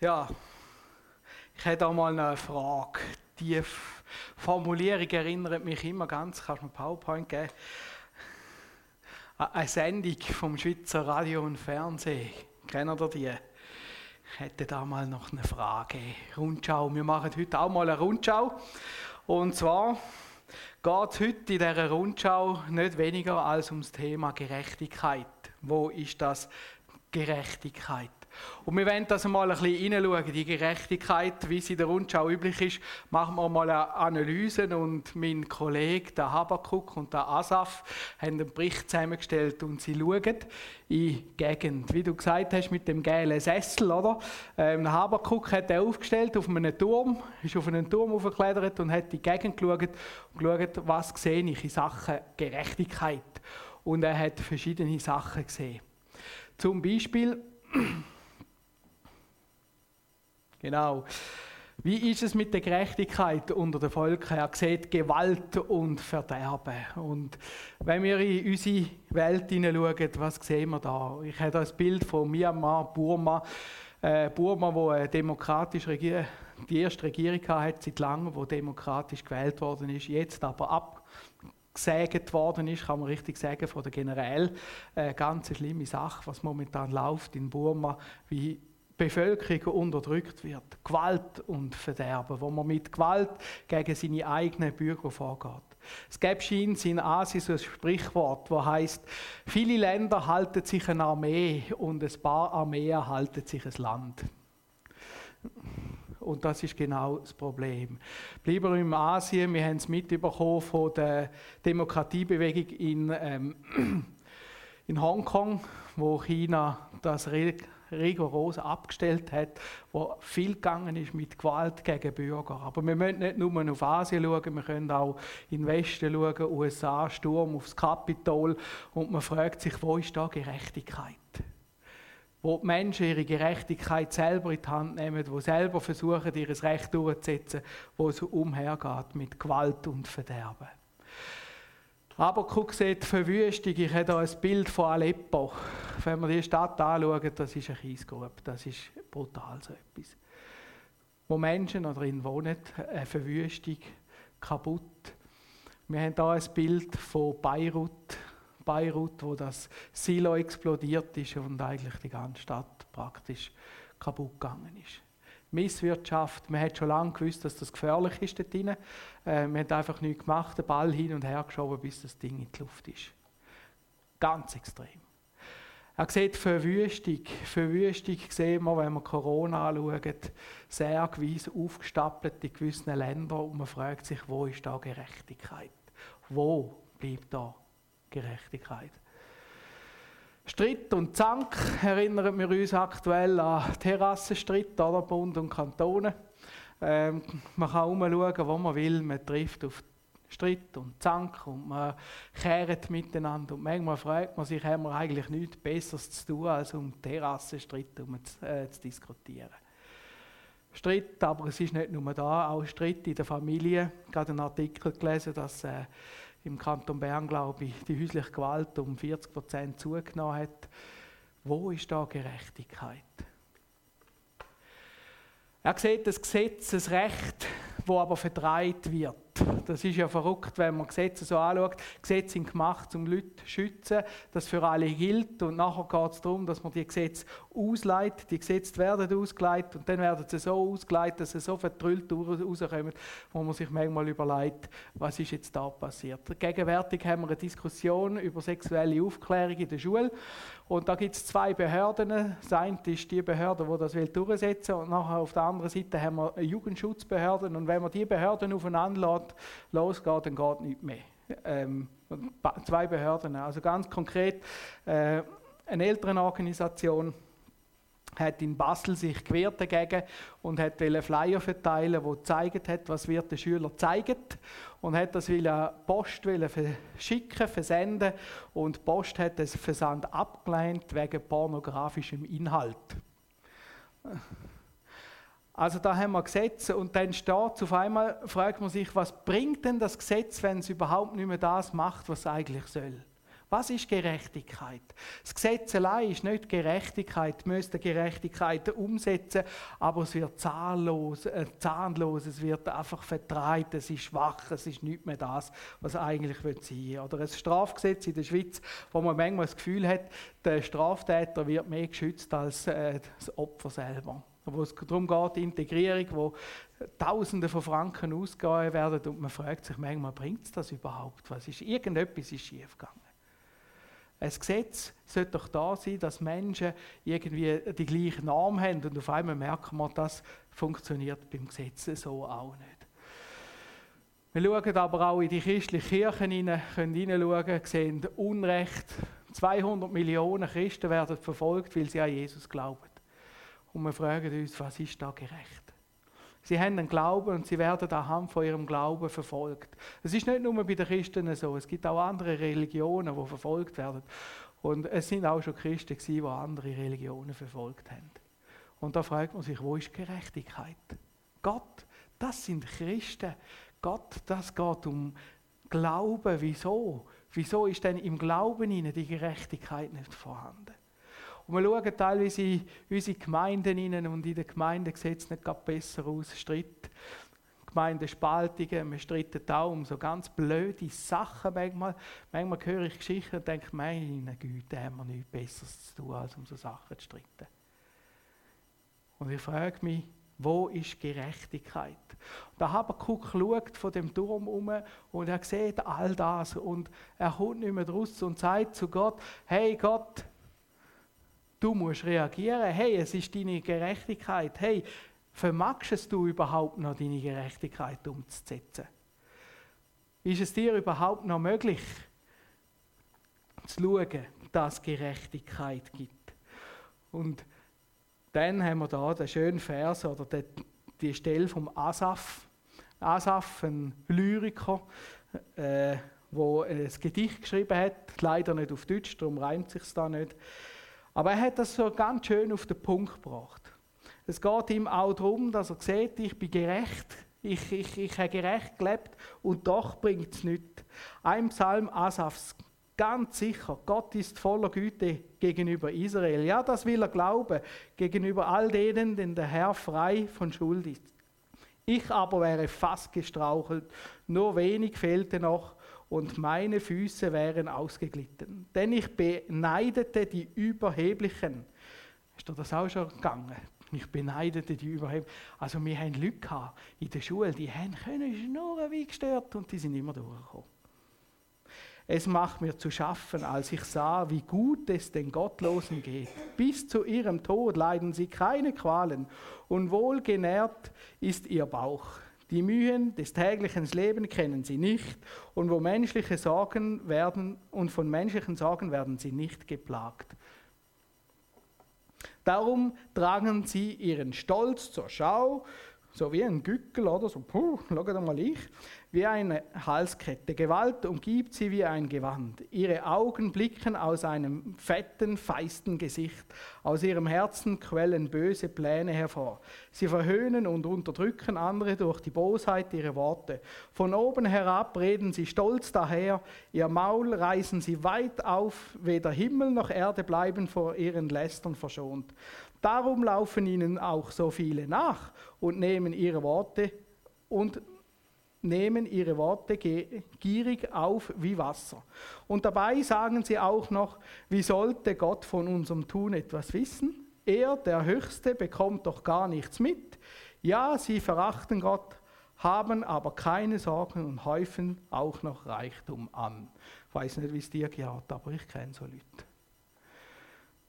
Ja, ich hätte auch mal eine Frage. Die Formulierung erinnert mich immer ganz, kannst du mir PowerPoint geben? Eine Sendung vom Schweizer Radio und Fernsehen. Kennen ihr die? Ich hätte da mal noch eine Frage. Rundschau. Wir machen heute auch mal eine Rundschau. Und zwar geht es heute in dieser Rundschau nicht weniger als ums Thema Gerechtigkeit. Wo ist das Gerechtigkeit? Und wir wollen das mal ein bisschen hineinschauen, die Gerechtigkeit, wie sie in der Rundschau üblich ist, machen wir mal eine Analyse und mein Kollege, der Habakuk und der Asaf, haben einen Bericht zusammengestellt und sie schauen in Gegend. Wie du gesagt hast, mit dem gelben Sessel, oder? Ähm, Habakuk hat er aufgestellt auf einem Turm, ist auf einen Turm aufgeklettert und hat in die Gegend geschaut und geschaut, was sehe ich in Sachen Gerechtigkeit. Und er hat verschiedene Sachen gesehen. Zum Beispiel Genau. Wie ist es mit der Gerechtigkeit unter den Völkern? Er sieht Gewalt und Verderben. Und wenn wir in unsere Welt hineinschauen, was sehen wir da? Ich habe da ein Bild von Myanmar, Burma. Äh, Burma, wo eine demokratisch regiert, die erste Regierung hat seit langem, wo demokratisch gewählt worden ist, jetzt aber abgesägt worden ist, kann man richtig sagen, von der Generäl. Eine ganz schlimme Sache, was momentan läuft in Burma, wie Bevölkerung unterdrückt wird. Gewalt und Verderben, wo man mit Gewalt gegen seine eigenen Bürger vorgeht. Es gibt in Asien so ein Sprichwort, das heißt: Viele Länder halten sich eine Armee und ein paar Armeen halten sich ein Land. Und das ist genau das Problem. Bleiben wir in Asien, wir haben es mitbekommen von der Demokratiebewegung in, ähm, in Hongkong, wo China das rigoros abgestellt hat, wo viel gegangen ist mit Gewalt gegen Bürger. Aber wir müssen nicht nur auf Asien schauen, wir können auch in den Westen schauen, USA, Sturm aufs Kapitol und man fragt sich, wo ist da Gerechtigkeit? Wo die Menschen ihre Gerechtigkeit selber in die Hand nehmen, wo selber versuchen, ihr Recht durchzusetzen, wo es umhergeht mit Gewalt und Verderben. Habakuk sieht Verwüstung. Ich habe hier ein Bild von Aleppo. Wenn wir die Stadt anschauen, das ist eine Kiesgrube. Das ist brutal so etwas. Wo Menschen drin wohnen, eine Verwüstung, kaputt. Wir haben hier ein Bild von Beirut. Beirut, wo das Silo explodiert ist und eigentlich die ganze Stadt praktisch kaputt gegangen ist. Misswirtschaft. Man hat schon lange gewusst, dass das gefährlich ist dort drin. Äh, man hat einfach nichts gemacht, den Ball hin und her geschoben, bis das Ding in die Luft ist. Ganz extrem. Er sieht Verwüstung. Verwüstung sehen wir, wenn wir Corona anschauen, sehr gewiss aufgestapelt in gewissen Ländern und man fragt sich, wo ist da Gerechtigkeit? Wo bleibt da Gerechtigkeit? Stritt und Zank erinnern wir uns aktuell an Terrassenstritt, oder Bund und Kantone. Ähm, man kann umschauen, wo man will, man trifft auf Stritt und Zank und man kehrt miteinander. Und manchmal fragt man sich, haben wir eigentlich nichts Besseres zu tun, als um Terrassenstritt um zu, äh, zu diskutieren. Stritt, aber es ist nicht nur da, auch Stritt in der Familie. Ich habe gerade einen Artikel gelesen, dass äh, im Kanton Bern, glaube ich, die häusliche Gewalt um 40 Prozent zugenommen hat. Wo ist da Gerechtigkeit? Er sieht das Gesetz, das aber verdreht wird. Das ist ja verrückt, wenn man Gesetze so anschaut. Gesetze sind gemacht, um Leute zu schützen, das für alle gilt. Und nachher geht es darum, dass man die Gesetze ausleitet. Die Gesetze werden ausgeleitet und dann werden sie so ausgeleitet, dass sie so vertrüllt rauskommen, wo man sich manchmal überlegt, was ist jetzt da passiert. Gegenwärtig haben wir eine Diskussion über sexuelle Aufklärung in der Schule. Und da gibt es zwei Behörden. Das eine ist die Behörde, die das durchsetzen will. Und nachher auf der anderen Seite haben wir Jugendschutzbehörden. Und wenn man die Behörden aufeinander losgeht, dann geht nichts mehr. Ähm, zwei Behörden. Also ganz konkret, äh, eine Elternorganisation hat in Basel sich gewehrt dagegen und hat Flyer verteilen, wo gezeigt hat, was wird der Schüler zeigen und hat das will Post verschicken, versenden und die Post hat das Versand abgelehnt wegen pornografischem Inhalt. Also da haben wir Gesetze und dann steht auf einmal, fragt man sich, was bringt denn das Gesetz, wenn es überhaupt nicht mehr das macht, was es eigentlich soll? Was ist Gerechtigkeit? Das Gesetz allein ist nicht Gerechtigkeit. Wir müssen Gerechtigkeit umsetzen, aber es wird zahnlos, äh, zahnlos, es wird einfach vertreibt, es ist schwach, es ist nicht mehr das, was eigentlich sein will. Oder ein Strafgesetz in der Schweiz, wo man manchmal das Gefühl hat, der Straftäter wird mehr geschützt als äh, das Opfer selber wo es darum geht, Integrierung, wo Tausende von Franken ausgegeben werden und man fragt sich manchmal, bringt es das überhaupt? Was ist, irgendetwas ist schiefgegangen. Ein Gesetz sollte doch da sein, dass Menschen irgendwie die gleichen Namen haben und auf einmal merken wir, das funktioniert beim Gesetz so auch nicht. Wir schauen aber auch in die christlichen Kirchen hinein, können hineinschauen, sehen Unrecht. 200 Millionen Christen werden verfolgt, weil sie an Jesus glauben. Und wir fragen uns, was ist da gerecht? Sie haben einen Glauben und sie werden anhand von ihrem Glauben verfolgt. Es ist nicht nur bei den Christen so, es gibt auch andere Religionen, die verfolgt werden. Und es sind auch schon Christen die andere Religionen verfolgt haben. Und da fragt man sich, wo ist Gerechtigkeit? Gott, das sind Christen. Gott, das geht um Glauben. Wieso? Wieso ist denn im Glauben ihnen die Gerechtigkeit nicht vorhanden? Und wir schauen teilweise in unsere Gemeinden hinein und in den Gemeinden sieht es nicht besser aus. Streit, Gemeindespaltungen, wir streiten auch um so ganz blöde Sachen manchmal. Manchmal höre ich Geschichten und denke, meine Güte, haben wir nichts Besseres zu tun, als um so Sachen zu streiten. Und ich frage mich, wo ist Gerechtigkeit? Und der Habakkuk schaut von dem Turm um und er sieht all das und er kommt nicht mehr raus und sagt zu Gott, hey Gott, Du musst reagieren. Hey, es ist deine Gerechtigkeit. Hey, vermagst du überhaupt noch, deine Gerechtigkeit umzusetzen? Ist es dir überhaupt noch möglich, zu schauen, dass es Gerechtigkeit gibt? Und dann haben wir da den schönen Vers oder die, die Stelle vom Asaf. Asaf, ein Lyriker, äh, wo ein Gedicht geschrieben hat, leider nicht auf Deutsch, darum reimt sich da nicht. Aber er hat das so ganz schön auf den Punkt gebracht. Es geht ihm auch darum, dass er sieht, ich bin gerecht, ich, ich, ich habe gerecht gelebt und doch bringt es nichts. Ein Psalm Asafs, ganz sicher, Gott ist voller Güte gegenüber Israel. Ja, das will er glauben, gegenüber all denen, denen der Herr frei von Schuld ist. Ich aber wäre fast gestrauchelt, nur wenig fehlte noch und meine Füße wären ausgeglitten. Denn ich beneidete die Überheblichen. Ist dir das auch schon gegangen? Ich beneidete die Überheblichen. Also wir haben Leute in der Schule, die haben können schnurren wie gestört und die sind immer durchgekommen. Es macht mir zu schaffen, als ich sah, wie gut es den Gottlosen geht. Bis zu ihrem Tod leiden sie keine Qualen und wohlgenährt ist ihr Bauch. Die Mühen des täglichen Lebens kennen sie nicht und wo menschliche Sorgen werden und von menschlichen Sorgen werden sie nicht geplagt. Darum tragen sie ihren Stolz zur Schau so wie ein Gückel oder so, puh, schau mal ich, wie eine Halskette. Gewalt umgibt sie wie ein Gewand. Ihre Augen blicken aus einem fetten, feisten Gesicht. Aus ihrem Herzen quellen böse Pläne hervor. Sie verhöhnen und unterdrücken andere durch die Bosheit ihrer Worte. Von oben herab reden sie stolz daher, ihr Maul reißen sie weit auf, weder Himmel noch Erde bleiben vor ihren Lästern verschont. Darum laufen ihnen auch so viele nach und nehmen ihre Worte und nehmen ihre Worte gierig auf wie Wasser. Und dabei sagen sie auch noch, wie sollte Gott von unserem Tun etwas wissen? Er, der Höchste, bekommt doch gar nichts mit. Ja, sie verachten Gott, haben aber keine Sorgen und häufen auch noch Reichtum an. Ich weiß nicht, wie es dir geht, aber ich kenne so Leute.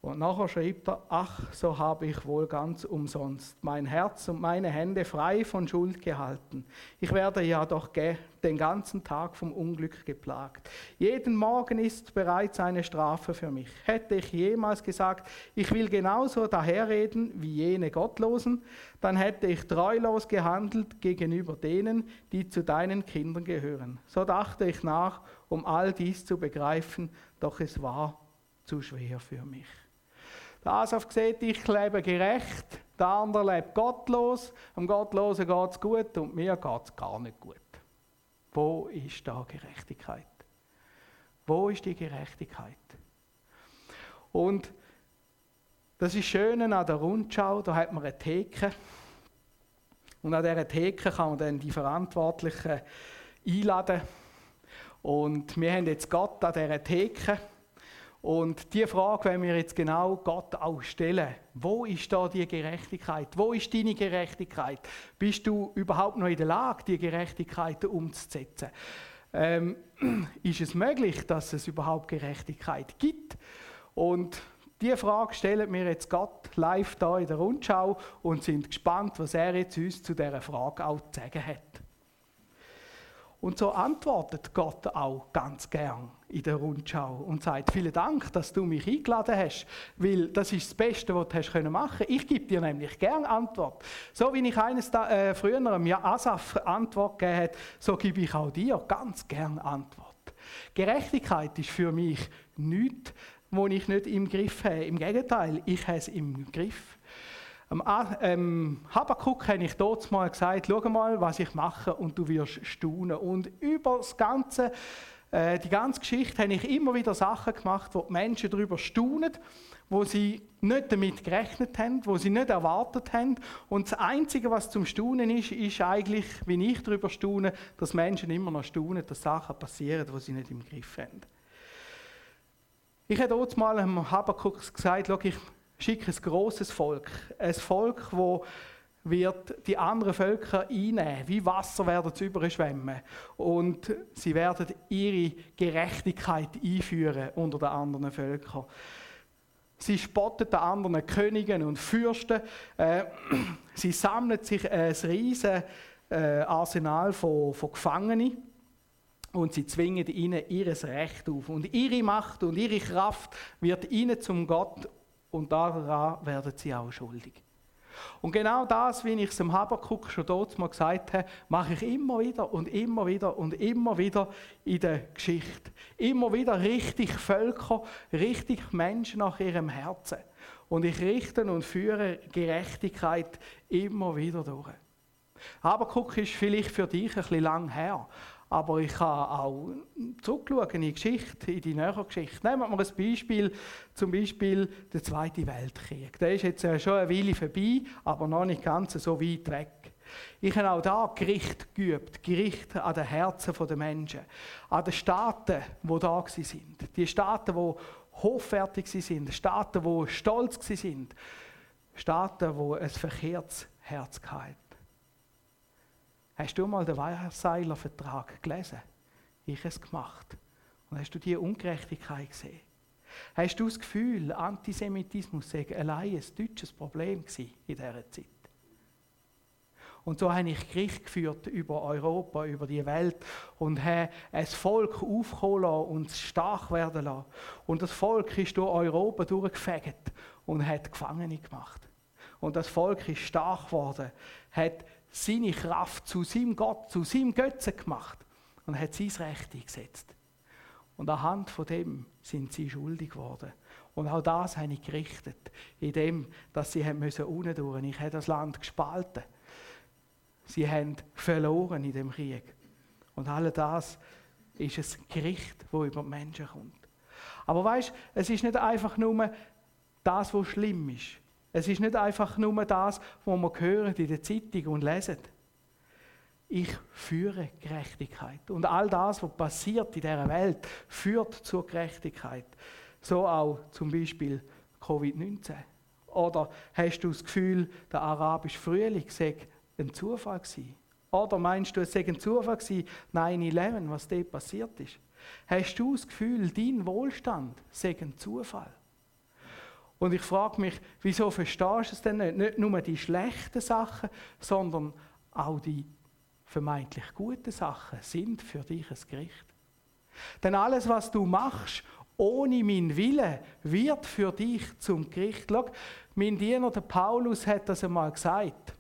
Und nachher schreibt er, ach, so habe ich wohl ganz umsonst mein Herz und meine Hände frei von Schuld gehalten. Ich werde ja doch den ganzen Tag vom Unglück geplagt. Jeden Morgen ist bereits eine Strafe für mich. Hätte ich jemals gesagt, ich will genauso daherreden wie jene Gottlosen, dann hätte ich treulos gehandelt gegenüber denen, die zu deinen Kindern gehören. So dachte ich nach, um all dies zu begreifen, doch es war zu schwer für mich. Der Asaf sieht, ich lebe gerecht, der andere lebt gottlos, dem Gottlosen geht es gut und mir geht es gar nicht gut. Wo ist da Gerechtigkeit? Wo ist die Gerechtigkeit? Und das ist schön an der Rundschau, da hat man eine Theke. Und an dieser Theke kann man dann die Verantwortlichen einladen. Und wir haben jetzt Gott an dieser Theke. Und die Frage wenn wir jetzt genau Gott auch stellen. Wo ist da die Gerechtigkeit? Wo ist deine Gerechtigkeit? Bist du überhaupt noch in der Lage, die Gerechtigkeit umzusetzen? Ähm, ist es möglich, dass es überhaupt Gerechtigkeit gibt? Und diese Frage stellen wir jetzt Gott live da in der Rundschau und sind gespannt, was er jetzt uns zu dieser Frage auch zu sagen hat. Und so antwortet Gott auch ganz gern in der Rundschau und sagt, vielen Dank, dass du mich eingeladen hast, weil das ist das Beste, was du hast machen können. Ich gebe dir nämlich gern Antwort. So wie ich eines äh, früher einem Asaf Antwort gegeben habe, so gebe ich auch dir ganz gern Antwort. Gerechtigkeit ist für mich nichts, was ich nicht im Griff habe. Im Gegenteil, ich habe es im Griff. Am ähm, Habakkuk habe ich dort mal gesagt, schau mal, was ich mache und du wirst staunen. Und über das ganze, äh, die ganze Geschichte habe ich immer wieder Sachen gemacht, wo die Menschen darüber staunen, wo sie nicht damit gerechnet haben, wo sie nicht erwartet haben. Und das Einzige, was zum Staunen ist, ist eigentlich, wie ich darüber staune, dass Menschen immer noch staunen, dass Sachen passieren, die sie nicht im Griff haben. Ich habe dort mal am Habakkuk gesagt, schau, ich schicke ein großes Volk. Ein Volk, wo wird die anderen Völker einnehmen. Wie Wasser werden sie überschwemmen. Und sie werden ihre Gerechtigkeit einführen unter den anderen Völkern. Sie spotten den anderen Königen und Fürsten. Äh, sie sammeln sich ein riesiges äh, Arsenal von, von Gefangenen und sie zwingen ihnen ihres Recht auf. Und ihre Macht und ihre Kraft wird ihnen zum Gott und daran werden sie auch schuldig. Und genau das, wie ich es im Habakkuk schon dort mal gesagt habe, mache ich immer wieder und immer wieder und immer wieder in der Geschichte. Immer wieder richtig Völker, richtig Menschen nach ihrem Herzen. Und ich richte und führe Gerechtigkeit immer wieder durch. Habakkuk ist vielleicht für dich ein bisschen lang her, aber ich kann auch zurückschauen in die Geschichte, in die nähere Geschichte. Nehmen wir mal ein Beispiel, zum Beispiel der Zweite Weltkrieg. Der ist jetzt schon eine Weile vorbei, aber noch nicht ganz so weit weg. Ich habe auch da Gericht geübt, Gericht an den Herzen der Menschen, an den Staaten, die da sind. Die Staaten, die hochwertig sind, Staaten, die stolz sind, Staaten, die ein verkehrtes Herz hatten. Hast du mal den Weiherseiler Vertrag gelesen? Ich es gemacht. Und hast du die Ungerechtigkeit gesehen? Hast du das Gefühl, Antisemitismus sei allein ein deutsches Problem in dieser Zeit? Und so habe ich Gericht geführt über Europa, über die Welt und habe ein Volk aufkommen lassen und stark werden lassen. Und das Volk ist durch Europa durchgefegt und hat Gefangene gemacht. Und das Volk ist stark geworden, hat seine Kraft zu seinem Gott, zu seinem Götzen gemacht und hat sein Recht eingesetzt. Und anhand von dem sind sie schuldig geworden. Und auch das habe ich gerichtet, indem dass sie haben müssen unten durch. Ich habe das Land gespalten. Sie haben verloren in dem Krieg. Und all das ist ein Gericht, wo über die Menschen kommt. Aber weißt, es ist nicht einfach nur das, was schlimm ist. Es ist nicht einfach nur das, was wir hören in der Zeitung und lesen. Ich führe Gerechtigkeit. Und all das, was passiert in dieser Welt, führt zur Gerechtigkeit. So auch zum Beispiel Covid-19. Oder hast du das Gefühl, der arabische Frühling sei ein Zufall gewesen? Oder meinst du, es sei ein Zufall gewesen, 9-11, was dort passiert ist? Hast du das Gefühl, dein Wohlstand sei ein Zufall? Und ich frage mich, wieso verstehst du es denn nicht? Nicht nur die schlechten Sachen, sondern auch die vermeintlich guten Sachen sind für dich ein Gericht. Denn alles, was du machst, ohne meinen Willen, wird für dich zum Gericht. Schau, mein Diener, der Paulus, hat das einmal gesagt.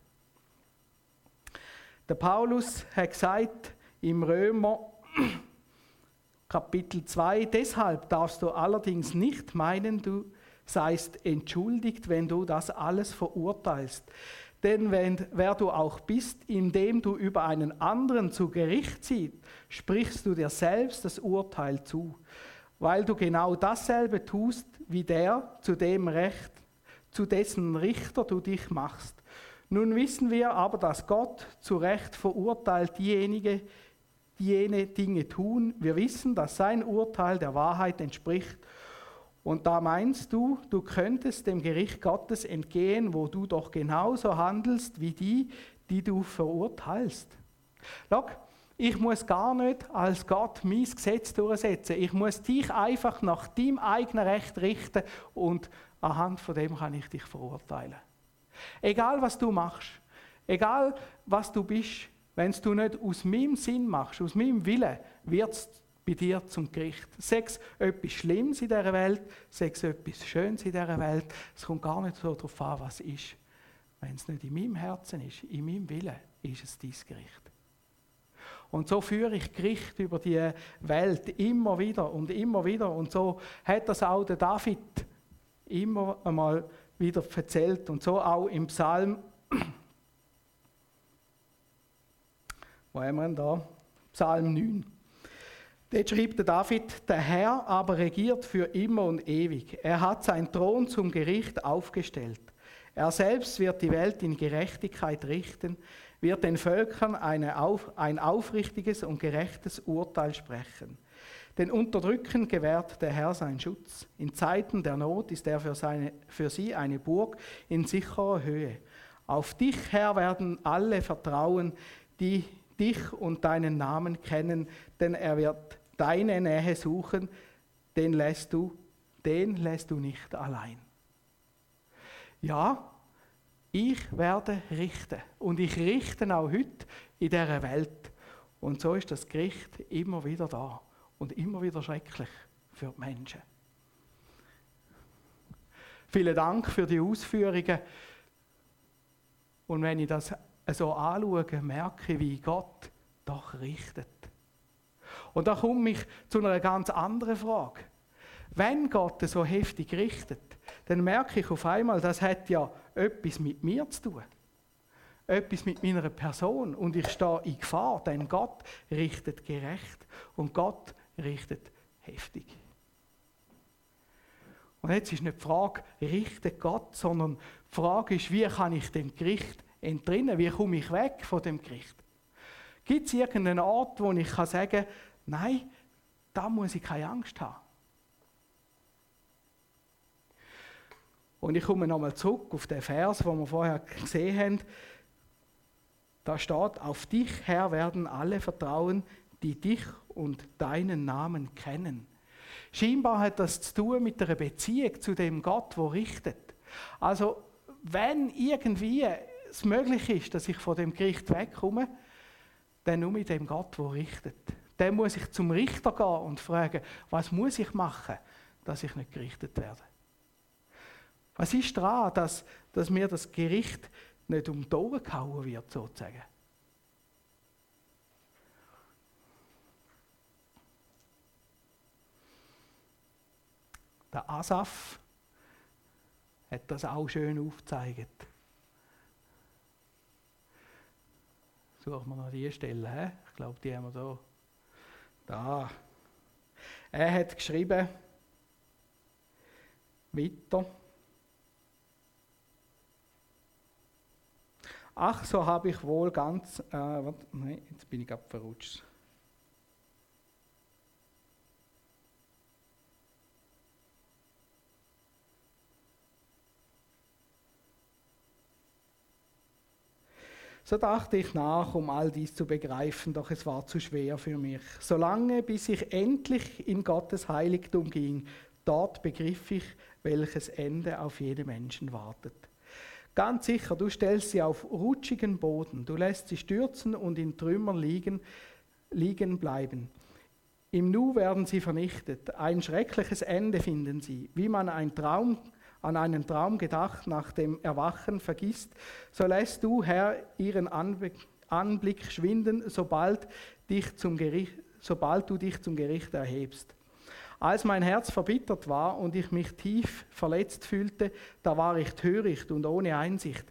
Der Paulus hat gesagt im Römer Kapitel 2, deshalb darfst du allerdings nicht meinen, du seist entschuldigt, wenn du das alles verurteilst. Denn wenn, wer du auch bist, indem du über einen anderen zu Gericht ziehst, sprichst du dir selbst das Urteil zu. weil du genau dasselbe tust wie der, zu dem Recht, zu dessen Richter du dich machst. Nun wissen wir aber, dass Gott zu Recht verurteilt diejenigen, die jene Dinge tun. Wir wissen, dass sein Urteil der Wahrheit entspricht. Und da meinst du, du könntest dem Gericht Gottes entgehen, wo du doch genauso handelst wie die, die du verurteilst. Schau, ich muss gar nicht als Gott mein Gesetz durchsetzen. Ich muss dich einfach nach deinem eigenen Recht richten und anhand von dem kann ich dich verurteilen. Egal was du machst, egal was du bist, wenn du nicht aus meinem Sinn machst, aus meinem Willen, wird es bei dir zum Gericht. Sechs etwas Schlimmes in dieser Welt, sechs etwas Schönes in dieser Welt. Es kommt gar nicht so darauf an, was ist. Wenn es nicht in meinem Herzen ist, in meinem Willen, ist es dein Gericht. Und so führe ich Gericht über die Welt immer wieder und immer wieder. Und so hat das auch der David immer einmal wieder erzählt. Und so auch im Psalm, wo haben wir denn da? Psalm 9. Dort schreibt der David, der Herr aber regiert für immer und ewig. Er hat seinen Thron zum Gericht aufgestellt. Er selbst wird die Welt in Gerechtigkeit richten, wird den Völkern auf, ein aufrichtiges und gerechtes Urteil sprechen. Den Unterdrücken gewährt der Herr seinen Schutz. In Zeiten der Not ist er für, seine, für sie eine Burg in sicherer Höhe. Auf dich, Herr, werden alle vertrauen, die dich und deinen Namen kennen, denn er wird deine Nähe suchen, den lässt du, den lässt du nicht allein. Ja, ich werde richten und ich richte auch heute in dieser Welt. Und so ist das Gericht immer wieder da und immer wieder schrecklich für die Menschen. Vielen Dank für die Ausführungen. Und wenn ich das so anschaue, merke ich, wie Gott doch richtet. Und da komme ich zu einer ganz anderen Frage. Wenn Gott so heftig richtet, dann merke ich auf einmal, das hat ja etwas mit mir zu tun. Etwas mit meiner Person. Und ich stehe in Gefahr, denn Gott richtet gerecht und Gott richtet heftig. Und jetzt ist nicht die Frage, richtet Gott, sondern die Frage ist, wie kann ich dem Gericht entrinnen? Wie komme ich weg von dem Gericht? Gibt es irgendeinen Ort, wo ich kann sagen kann, nein, da muss ich keine Angst haben? Und ich komme nochmal zurück auf den Vers, den wir vorher gesehen haben. Da steht, auf dich, Herr, werden alle vertrauen, die dich und deinen Namen kennen. Scheinbar hat das zu tun mit einer Beziehung zu dem Gott, der richtet. Also, wenn irgendwie es möglich ist, dass ich von dem Gericht wegkomme, dann nur mit dem Gott, der richtet. Dann muss ich zum Richter gehen und fragen, was muss ich machen, dass ich nicht gerichtet werde. Was ist daran, dass, dass mir das Gericht nicht um die Ohren gehauen wird, sozusagen? Der Asaf hat das auch schön aufgezeigt. Suchen wir noch die Stelle. He? Ich glaube, die haben wir da. Da. Er hat geschrieben, weiter. Ach, so habe ich wohl ganz. Äh, warte, nein, jetzt bin ich abverrutscht. So dachte ich nach, um all dies zu begreifen, doch es war zu schwer für mich. Solange bis ich endlich in Gottes Heiligtum ging, dort begriff ich, welches Ende auf jeden Menschen wartet. Ganz sicher, du stellst sie auf rutschigen Boden, du lässt sie stürzen und in Trümmern liegen, liegen bleiben. Im Nu werden sie vernichtet, ein schreckliches Ende finden sie, wie man ein Traum an einen Traum gedacht, nach dem Erwachen vergisst, so lässt du, Herr, ihren Anblick schwinden, sobald, dich zum Gericht, sobald du dich zum Gericht erhebst. Als mein Herz verbittert war und ich mich tief verletzt fühlte, da war ich töricht und ohne Einsicht.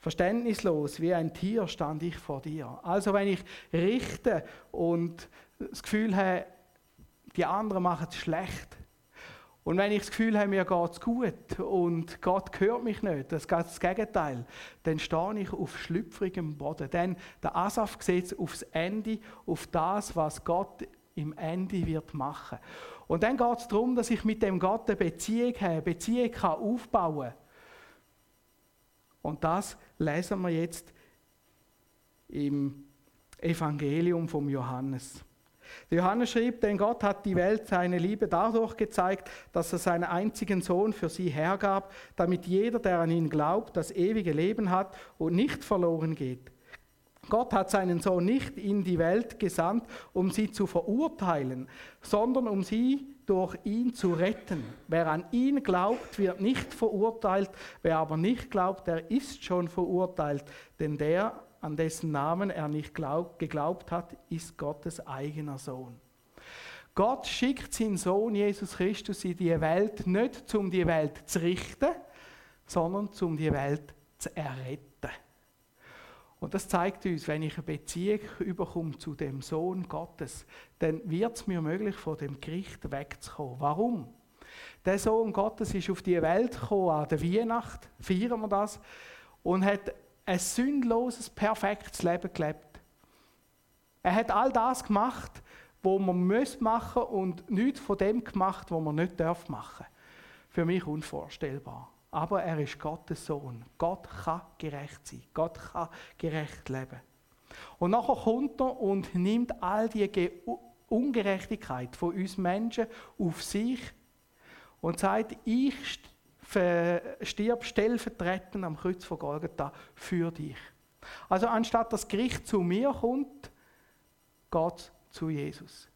Verständnislos wie ein Tier stand ich vor dir. Also wenn ich richte und das Gefühl habe, die anderen machen es schlecht. Und wenn ich das Gefühl habe, mir geht es gut und Gott hört mich nicht, das ist das Gegenteil, dann stehe ich auf schlüpfrigem Boden. Denn der Asaf sieht aufs Ende, auf das, was Gott im Ende wird machen. Und dann geht es darum, dass ich mit dem Gott eine Beziehung habe, eine Beziehung kann aufbauen kann. Und das lesen wir jetzt im Evangelium vom Johannes. Der Johannes schrieb, denn Gott hat die Welt seine Liebe dadurch gezeigt, dass er seinen einzigen Sohn für sie hergab, damit jeder, der an ihn glaubt, das ewige Leben hat und nicht verloren geht. Gott hat seinen Sohn nicht in die Welt gesandt, um sie zu verurteilen, sondern um sie durch ihn zu retten. Wer an ihn glaubt, wird nicht verurteilt, wer aber nicht glaubt, der ist schon verurteilt, denn der, an dessen Namen er nicht glaub, geglaubt hat, ist Gottes eigener Sohn. Gott schickt seinen Sohn Jesus Christus in die Welt nicht, um die Welt zu richten, sondern um die Welt zu erretten. Und das zeigt uns, wenn ich eine Beziehung überkomme zu dem Sohn Gottes, dann wird es mir möglich, von dem Gericht wegzukommen. Warum? Der Sohn Gottes ist auf die Welt gekommen, an der Weihnacht, feiern wir das, und hat ein sündloses, perfektes Leben gelebt. Er hat all das gemacht, was man muss machen und nichts von dem gemacht, was man nicht darf machen. Für mich unvorstellbar. Aber er ist Gottes Sohn. Gott kann gerecht sein. Gott kann gerecht leben. Und nachher kommt er und nimmt all die Ungerechtigkeit von uns Menschen auf sich und sagt, ich stirb stellvertretend am Kreuz von Golgatha für dich. Also anstatt das Gericht zu mir kommt, geht zu Jesus.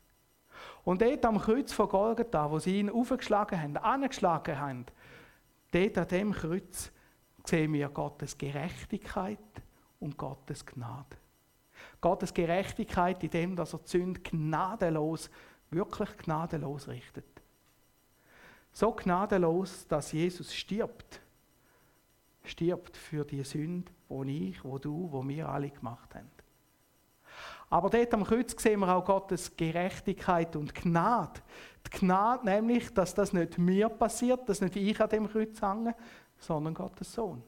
Und dort am Kreuz von Golgatha, wo sie ihn aufgeschlagen haben, angeschlagen haben, dort an dem Kreuz sehen wir Gottes Gerechtigkeit und Gottes Gnade. Gottes Gerechtigkeit in dem, dass er die Sünde gnadenlos, wirklich gnadenlos richtet. So gnadenlos, dass Jesus stirbt. Stirbt für die Sünde, wo ich, wo du, wo wir alle gemacht haben. Aber dort am Kreuz sehen wir auch Gottes Gerechtigkeit und Gnade. Die Gnade nämlich, dass das nicht mir passiert, dass nicht ich an dem Kreuz hänge, sondern Gottes Sohn.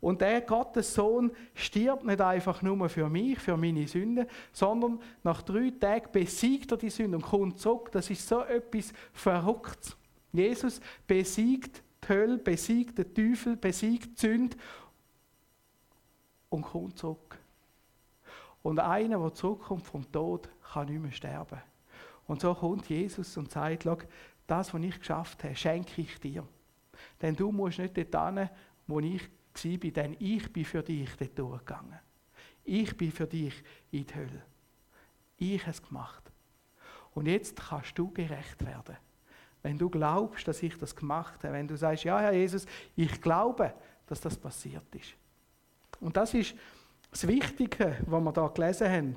Und der Gottes Sohn stirbt nicht einfach nur für mich, für meine Sünden, sondern nach drei Tagen besiegt er die Sünde und kommt zurück. Das ist so etwas Verrücktes. Jesus besiegt die Hölle, besiegt den Teufel, besiegt die Sünde und kommt zurück. Und einer, der zurückkommt vom Tod, kann nicht mehr sterben. Und so kommt Jesus und sagt, Schau, das, was ich geschafft habe, schenke ich dir. Denn du musst nicht dort hin, wo ich war, denn ich bin für dich dort durchgegangen. Ich bin für dich in die Hölle. Ich habe es gemacht. Und jetzt kannst du gerecht werden. Wenn du glaubst, dass ich das gemacht habe, wenn du sagst, ja, Herr Jesus, ich glaube, dass das passiert ist. Und das ist das Wichtige, was wir da gelesen haben.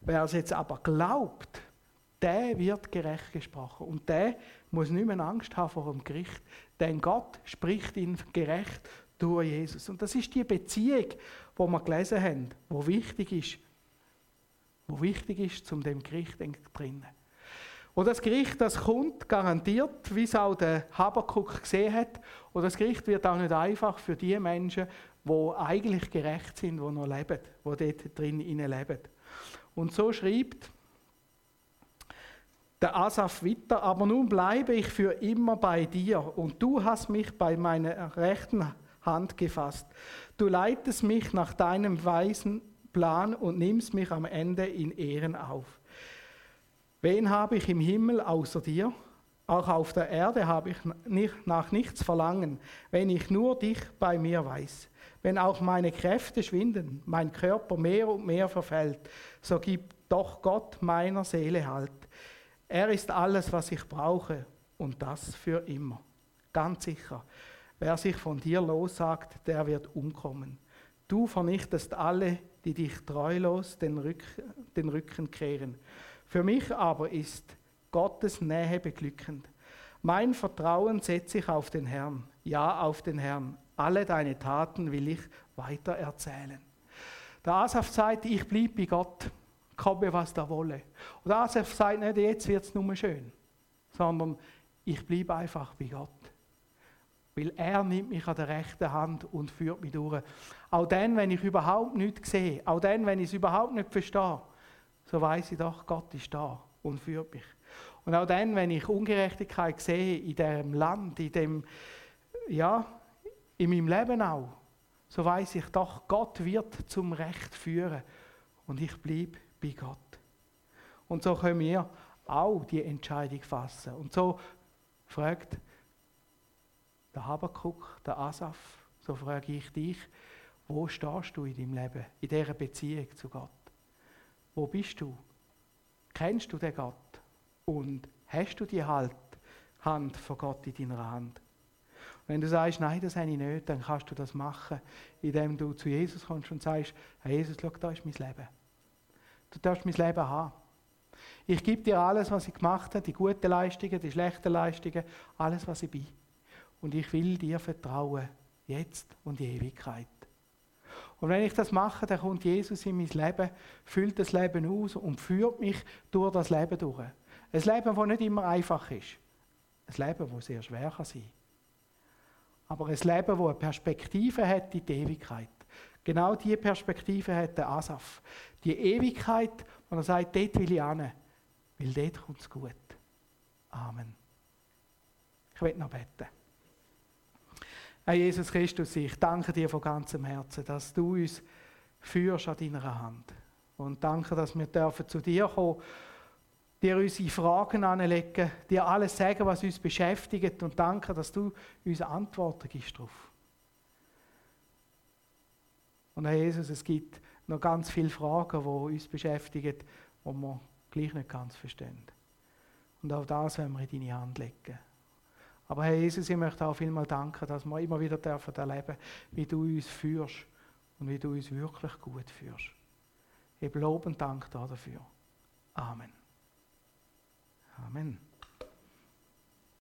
Wer es jetzt aber glaubt, der wird gerecht gesprochen. Und der muss nicht mehr Angst haben vor dem Gericht. Denn Gott spricht ihn gerecht durch Jesus. Und das ist die Beziehung, die wir gelesen haben, wo wichtig ist. Wo wichtig ist, zum dem Gericht drinnen. Und das Gericht, das kommt garantiert, wie es auch der Habakuk gesehen hat. Und das Gericht wird auch nicht einfach für die Menschen, die eigentlich gerecht sind, die noch leben, die dort drin leben. Und so schreibt der Asaf weiter, aber nun bleibe ich für immer bei dir und du hast mich bei meiner rechten Hand gefasst. Du leitest mich nach deinem weisen Plan und nimmst mich am Ende in Ehren auf. Wen habe ich im Himmel außer dir? Auch auf der Erde habe ich nach nichts verlangen, wenn ich nur dich bei mir weiß. Wenn auch meine Kräfte schwinden, mein Körper mehr und mehr verfällt, so gibt doch Gott meiner Seele Halt. Er ist alles, was ich brauche und das für immer. Ganz sicher. Wer sich von dir lossagt, der wird umkommen. Du vernichtest alle, die dich treulos den, Rück, den Rücken kehren. Für mich aber ist Gottes Nähe beglückend. Mein Vertrauen setze ich auf den Herrn, ja auf den Herrn. Alle deine Taten will ich weiter erzählen. Der Asaf sagt, ich blieb bei Gott. komme, was da wolle. Und Asaf sagt nicht, jetzt wird es nur schön, sondern ich bleibe einfach bei Gott. Weil er nimmt mich an der rechten Hand und führt mich durch. Auch dann, wenn ich überhaupt nichts sehe, auch dann, wenn ich es überhaupt nicht verstehe, so weiß ich doch, Gott ist da und führt mich. Und auch dann, wenn ich Ungerechtigkeit sehe in dem Land, in dem, ja, in meinem Leben auch, so weiß ich doch, Gott wird zum Recht führen und ich bleibe bei Gott. Und so können wir auch die Entscheidung fassen. Und so fragt der Habakuk, der Asaf, so frage ich dich, wo stehst du in deinem Leben, in dieser Beziehung zu Gott? Wo bist du? Kennst du den Gott? Und hast du die halt Hand von Gott in deiner Hand? Wenn du sagst, nein, das habe ich nicht, dann kannst du das machen, indem du zu Jesus kommst und sagst, hey Jesus, schau, da ist mein Leben. Du darfst mein Leben haben. Ich gebe dir alles, was ich gemacht habe, die guten Leistungen, die schlechten Leistungen, alles, was ich bin. Und ich will dir vertrauen, jetzt und in Ewigkeit. Und wenn ich das mache, dann kommt Jesus in mein Leben, füllt das Leben aus und führt mich durch das Leben durch. Ein Leben, das nicht immer einfach ist. Ein Leben, das sehr schwer kann sein Aber ein Leben, das eine Perspektive hat in die Ewigkeit. Genau diese Perspektive hat der Asaf. Die Ewigkeit, wo er sagt, dort will ich hin, weil dort kommt es gut. Amen. Ich will noch beten. Herr Jesus Christus, ich danke dir von ganzem Herzen, dass du uns führst an deiner Hand. Und danke, dass wir dürfen zu dir kommen, dir unsere Fragen anlegen, dir alles sagen, was uns beschäftigt und danke, dass du uns Antworten gibst darauf. Und Herr Jesus, es gibt noch ganz viele Fragen, die uns beschäftigen, die wir gleich nicht ganz verstehen. Und auch das werden wir in deine Hand legen. Aber Herr Jesus, ich möchte auch vielmal danken, dass wir immer wieder dürfen erleben, wie du uns führst und wie du uns wirklich gut führst. Ich Lob und Dank dafür. Amen. Amen.